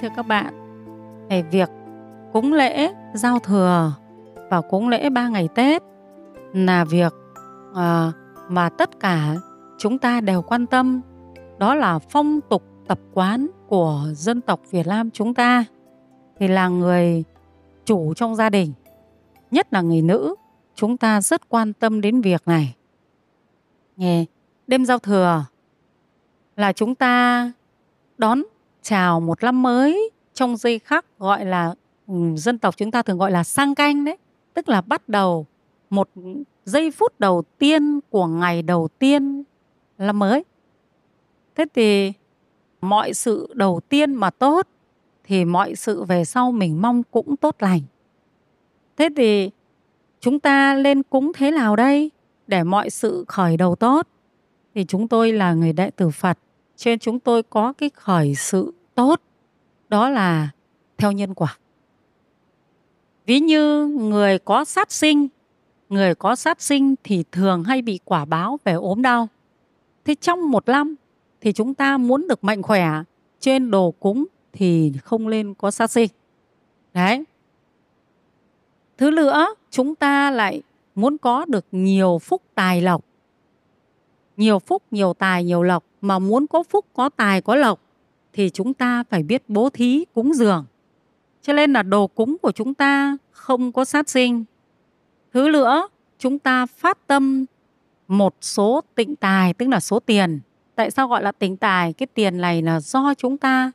thưa các bạn, về việc cúng lễ giao thừa và cúng lễ ba ngày Tết là việc à, mà tất cả chúng ta đều quan tâm. Đó là phong tục tập quán của dân tộc Việt Nam chúng ta. Thì là người chủ trong gia đình, nhất là người nữ, chúng ta rất quan tâm đến việc này. Nghe, đêm giao thừa là chúng ta đón chào một năm mới, trong dây khắc gọi là ừ, dân tộc chúng ta thường gọi là sang canh đấy. Tức là bắt đầu một giây phút đầu tiên của ngày đầu tiên năm mới. Thế thì mọi sự đầu tiên mà tốt thì mọi sự về sau mình mong cũng tốt lành. Thế thì chúng ta lên cúng thế nào đây? Để mọi sự khởi đầu tốt thì chúng tôi là người đệ tử phật cho nên chúng tôi có cái khởi sự tốt, đó là theo nhân quả. Ví như người có sát sinh, người có sát sinh thì thường hay bị quả báo về ốm đau. Thế trong một năm thì chúng ta muốn được mạnh khỏe, trên đồ cúng thì không nên có sát sinh. Đấy. Thứ nữa, chúng ta lại muốn có được nhiều phúc tài lộc nhiều phúc, nhiều tài, nhiều lộc, mà muốn có phúc, có tài, có lộc, thì chúng ta phải biết bố thí cúng dường. Cho nên là đồ cúng của chúng ta không có sát sinh. Thứ nữa, chúng ta phát tâm một số tịnh tài, tức là số tiền. Tại sao gọi là tịnh tài? Cái tiền này là do chúng ta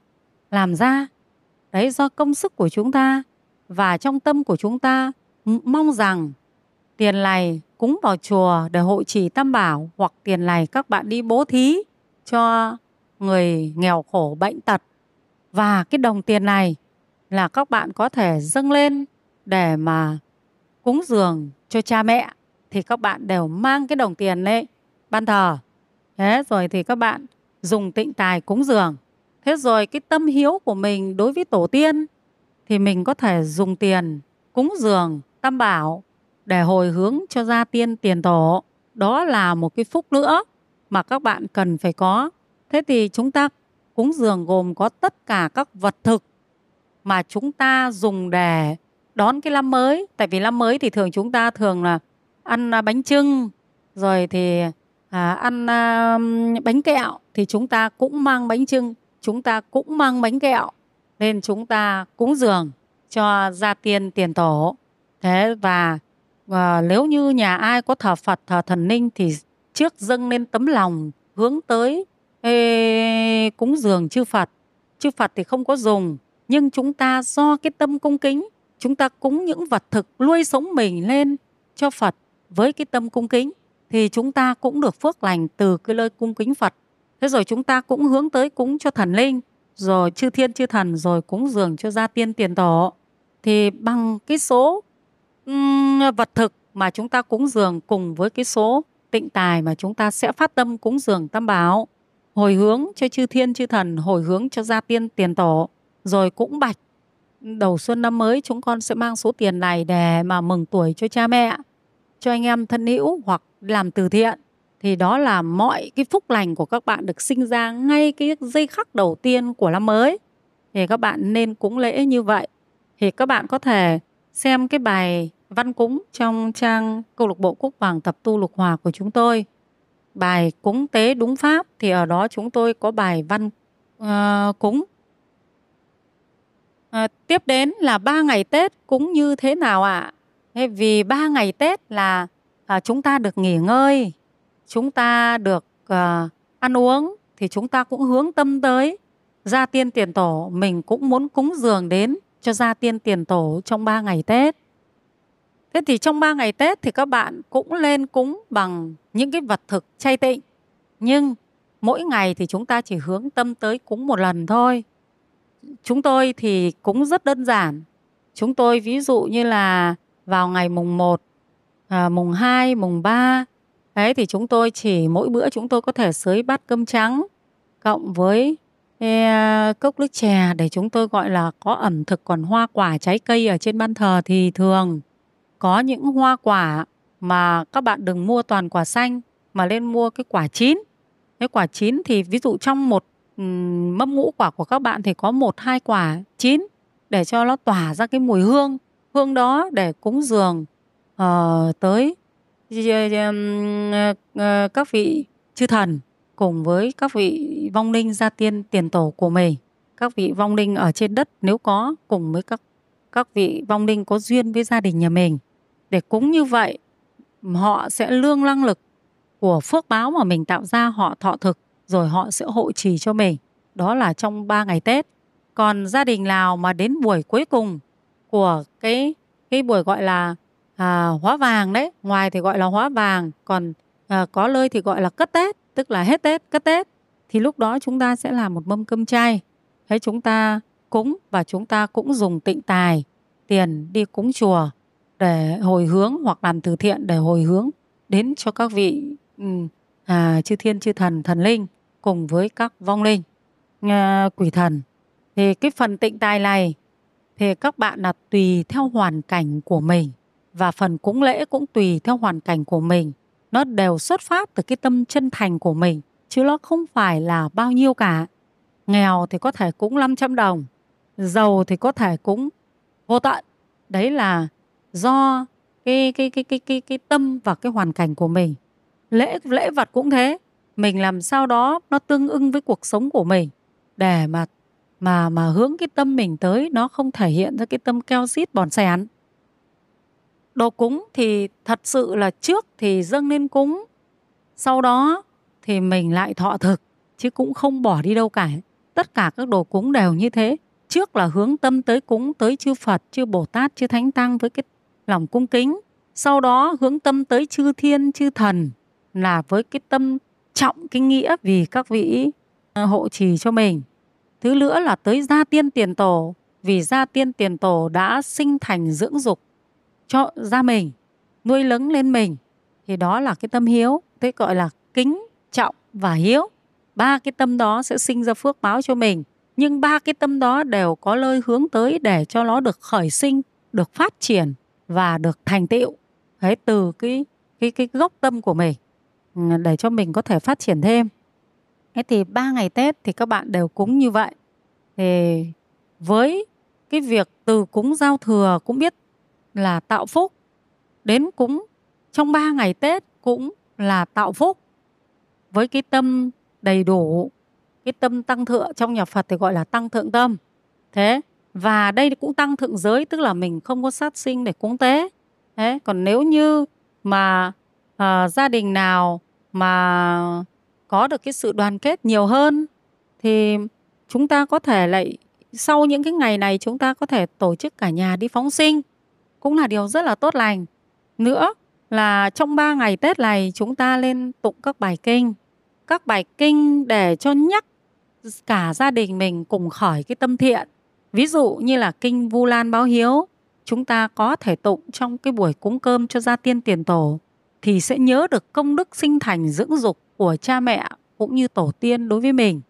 làm ra. Đấy, do công sức của chúng ta. Và trong tâm của chúng ta mong rằng tiền này cúng vào chùa để hội trì tam bảo hoặc tiền này các bạn đi bố thí cho người nghèo khổ bệnh tật. Và cái đồng tiền này là các bạn có thể dâng lên để mà cúng dường cho cha mẹ, thì các bạn đều mang cái đồng tiền đấy, ban thờ. Thế rồi thì các bạn dùng tịnh tài cúng dường. Thế rồi cái tâm hiếu của mình đối với tổ tiên thì mình có thể dùng tiền cúng dường tam bảo để hồi hướng cho gia tiên tiền tổ. Đó là một cái phúc nữa mà các bạn cần phải có. Thế thì chúng ta cúng dường gồm có tất cả các vật thực mà chúng ta dùng để đón cái năm mới. Tại vì năm mới thì thường chúng ta thường là ăn à, bánh trưng rồi thì à, ăn à, bánh kẹo thì chúng ta cũng mang bánh trưng chúng ta cũng mang bánh kẹo. Nên chúng ta cúng dường cho gia tiên tiền tổ. Thế và và nếu như nhà ai có thờ Phật, thờ thần linh thì trước dâng lên tấm lòng hướng tới ê, cúng dường chư Phật. Chư Phật thì không có dùng, nhưng chúng ta do cái tâm cung kính, chúng ta cúng những vật thực nuôi sống mình lên cho Phật với cái tâm cung kính thì chúng ta cũng được phước lành từ cái lời cung kính Phật. Thế rồi chúng ta cũng hướng tới cúng cho thần linh, rồi chư thiên chư thần, rồi cúng dường cho gia tiên tiền tổ. Thì bằng cái số vật thực mà chúng ta cúng dường cùng với cái số tịnh tài mà chúng ta sẽ phát tâm cúng dường tam bảo. Hồi hướng cho chư thiên, chư thần, hồi hướng cho gia tiên, tiền tổ. Rồi cũng bạch, đầu xuân năm mới chúng con sẽ mang số tiền này để mà mừng tuổi cho cha mẹ, cho anh em thân hữu hoặc làm từ thiện. Thì đó là mọi cái phúc lành của các bạn được sinh ra ngay cái giây khắc đầu tiên của năm mới. Thì các bạn nên cúng lễ như vậy. Thì các bạn có thể xem cái bài văn cúng trong trang câu lạc bộ Quốc Vàng tập tu lục hòa của chúng tôi. Bài cúng tế đúng pháp thì ở đó chúng tôi có bài văn uh, cúng. uh, tiếp đến là ba ngày Tết cúng như thế nào ạ? À? Vì ba ngày Tết là uh, chúng ta được nghỉ ngơi, chúng ta được uh, ăn uống thì chúng ta cũng hướng tâm tới gia tiên tiền tổ mình cũng muốn cúng dường đến cho gia tiên tiền tổ trong ba ngày Tết. Thế thì trong 3 ngày Tết thì các bạn cũng lên cúng bằng những cái vật thực chay tịnh. Nhưng mỗi ngày thì chúng ta chỉ hướng tâm tới cúng một lần thôi. Chúng tôi thì cúng rất đơn giản. Chúng tôi ví dụ như là vào ngày mùng 1, à, mùng 2, mùng 3. Đấy thì chúng tôi chỉ mỗi bữa chúng tôi có thể sới bát cơm trắng cộng với e, cốc nước chè để chúng tôi gọi là có ẩm thực còn hoa quả trái cây ở trên ban thờ thì thường có những hoa quả mà các bạn đừng mua toàn quả xanh mà lên mua cái quả chín. Cái quả chín thì ví dụ trong một mâm ngũ quả của các bạn thì có một hai quả chín để cho nó tỏa ra cái mùi hương. Hương đó để cúng dường uh, tới uh, các vị chư thần cùng với các vị vong linh gia tiên tiền tổ của mình. Các vị vong linh ở trên đất nếu có cùng với các các vị vong linh có duyên với gia đình nhà mình để cũng như vậy họ sẽ lương năng lực của phước báo mà mình tạo ra họ thọ thực rồi họ sẽ hộ trì cho mình. Đó là trong 3 ngày Tết. Còn gia đình nào mà đến buổi cuối cùng của cái cái buổi gọi là à, hóa vàng đấy ngoài thì gọi là hóa vàng còn à, có nơi thì gọi là cất Tết tức là hết Tết cất Tết thì lúc đó chúng ta sẽ làm một mâm cơm chay. Thế chúng ta cúng và chúng ta cũng dùng tịnh tài tiền đi cúng chùa để hồi hướng hoặc làm từ thiện để hồi hướng đến cho các vị ừ, à, chư thiên chư thần thần linh cùng với các vong linh à, quỷ thần. Thì cái phần tịnh tài này thì các bạn là tùy theo hoàn cảnh của mình và phần cúng lễ cũng tùy theo hoàn cảnh của mình. Nó đều xuất phát từ cái tâm chân thành của mình chứ nó không phải là bao nhiêu cả. Nghèo thì có thể cúng 500 đồng giàu thì có thể cúng vô tận. Đấy là do cái cái cái cái cái cái tâm và cái hoàn cảnh của mình. Lễ lễ vật cũng thế. Mình làm sao đó nó tương ưng với cuộc sống của mình. Để mà mà mà hướng cái tâm mình tới nó không thể hiện ra cái tâm keo xít bòn xèn đồ cúng thì thật sự là trước thì dâng lên cúng sau đó thì mình lại thọ thực chứ cũng không bỏ đi đâu cả. Tất cả các đồ cúng đều như thế. Trước là hướng tâm tới cúng tới chư Phật, chư Bồ Tát, chư Thánh Tăng với cái lòng cung kính. Sau đó hướng tâm tới chư thiên, chư thần là với cái tâm trọng cái nghĩa vì các vị ờ, hộ trì cho mình. Thứ nữa là tới gia tiên tiền tổ vì gia tiên tiền tổ đã sinh thành dưỡng dục cho gia mình, nuôi lớn lên mình. Thì đó là cái tâm hiếu, thế gọi là kính, trọng và hiếu. Ba cái tâm đó sẽ sinh ra phước báo cho mình nhưng ba cái tâm đó đều có lời hướng tới để cho nó được khởi sinh được phát triển và được thành tựu. Đấy, từ cái cái cái gốc tâm của mình ừ, để cho mình có thể phát triển thêm. Thế thì ba ngày tết thì các bạn đều cúng như vậy. Thì với cái việc từ cúng giao thừa cũng biết là tạo phúc, đến cúng trong ba ngày tết cũng là tạo phúc. Với cái tâm đầy đủ, cái tâm tăng thượng, trong nhà Phật thì gọi là tăng thượng tâm. Thế và đây cũng tăng thượng giới tức là mình không có sát sinh để cúng tế. Đấy, còn nếu như mà à, gia đình nào mà có được cái sự đoàn kết nhiều hơn thì chúng ta có thể lại sau những cái ngày này chúng ta có thể tổ chức cả nhà đi phóng sinh. Cũng là điều rất là tốt lành. Nữa là trong ba ngày Tết này chúng ta lên tụng các bài kinh. Các bài kinh để cho nhắc cả gia đình mình cùng khởi cái tâm thiện. Ví dụ như là kinh Vu Lan báo hiếu, chúng ta có thể tụng trong cái buổi cúng cơm cho gia tiên tiền tổ thì sẽ nhớ được công đức sinh thành dưỡng dục của cha mẹ cũng như tổ tiên đối với mình.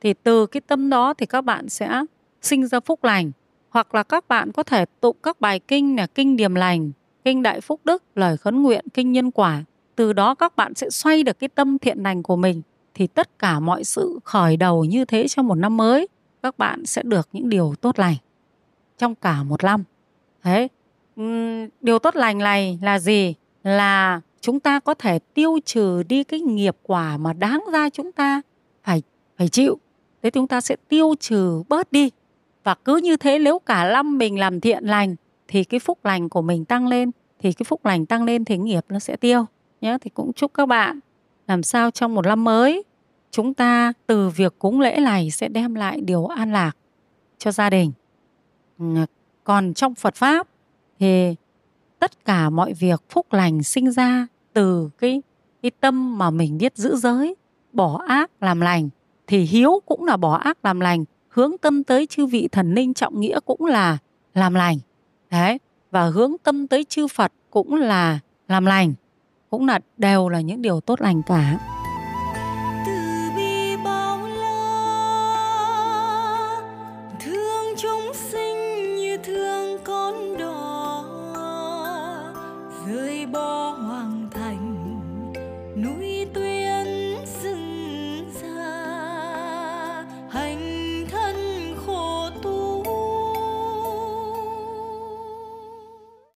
Thì từ cái tâm đó thì các bạn sẽ sinh ra phúc lành. Hoặc là các bạn có thể tụng các bài kinh là kinh điềm lành, kinh đại phúc đức, lời khấn nguyện, kinh nhân quả. Từ đó các bạn sẽ xoay được cái tâm thiện lành của mình thì tất cả mọi sự khởi đầu như thế trong một năm mới các bạn sẽ được những điều tốt lành trong cả một năm. Thế điều tốt lành này là gì? Là chúng ta có thể tiêu trừ đi cái nghiệp quả mà đáng ra chúng ta phải phải chịu. Thế chúng ta sẽ tiêu trừ bớt đi. Và cứ như thế, nếu cả năm mình làm thiện lành, thì cái phúc lành của mình tăng lên, thì cái phúc lành tăng lên thì nghiệp nó sẽ tiêu. Nhé thì cũng chúc các bạn làm sao trong một năm mới chúng ta từ việc cúng lễ này sẽ đem lại điều an lạc cho gia đình. Ừ, còn trong phật pháp thì tất cả mọi việc phúc lành sinh ra từ cái cái tâm mà mình biết giữ giới, bỏ ác làm lành, thì hiếu cũng là bỏ ác làm lành, hướng tâm tới chư vị thần linh trọng nghĩa cũng là làm lành. Đấy, và hướng tâm tới chư phật cũng là làm lành, cũng là đều là những điều tốt lành cả. Sinh như thương.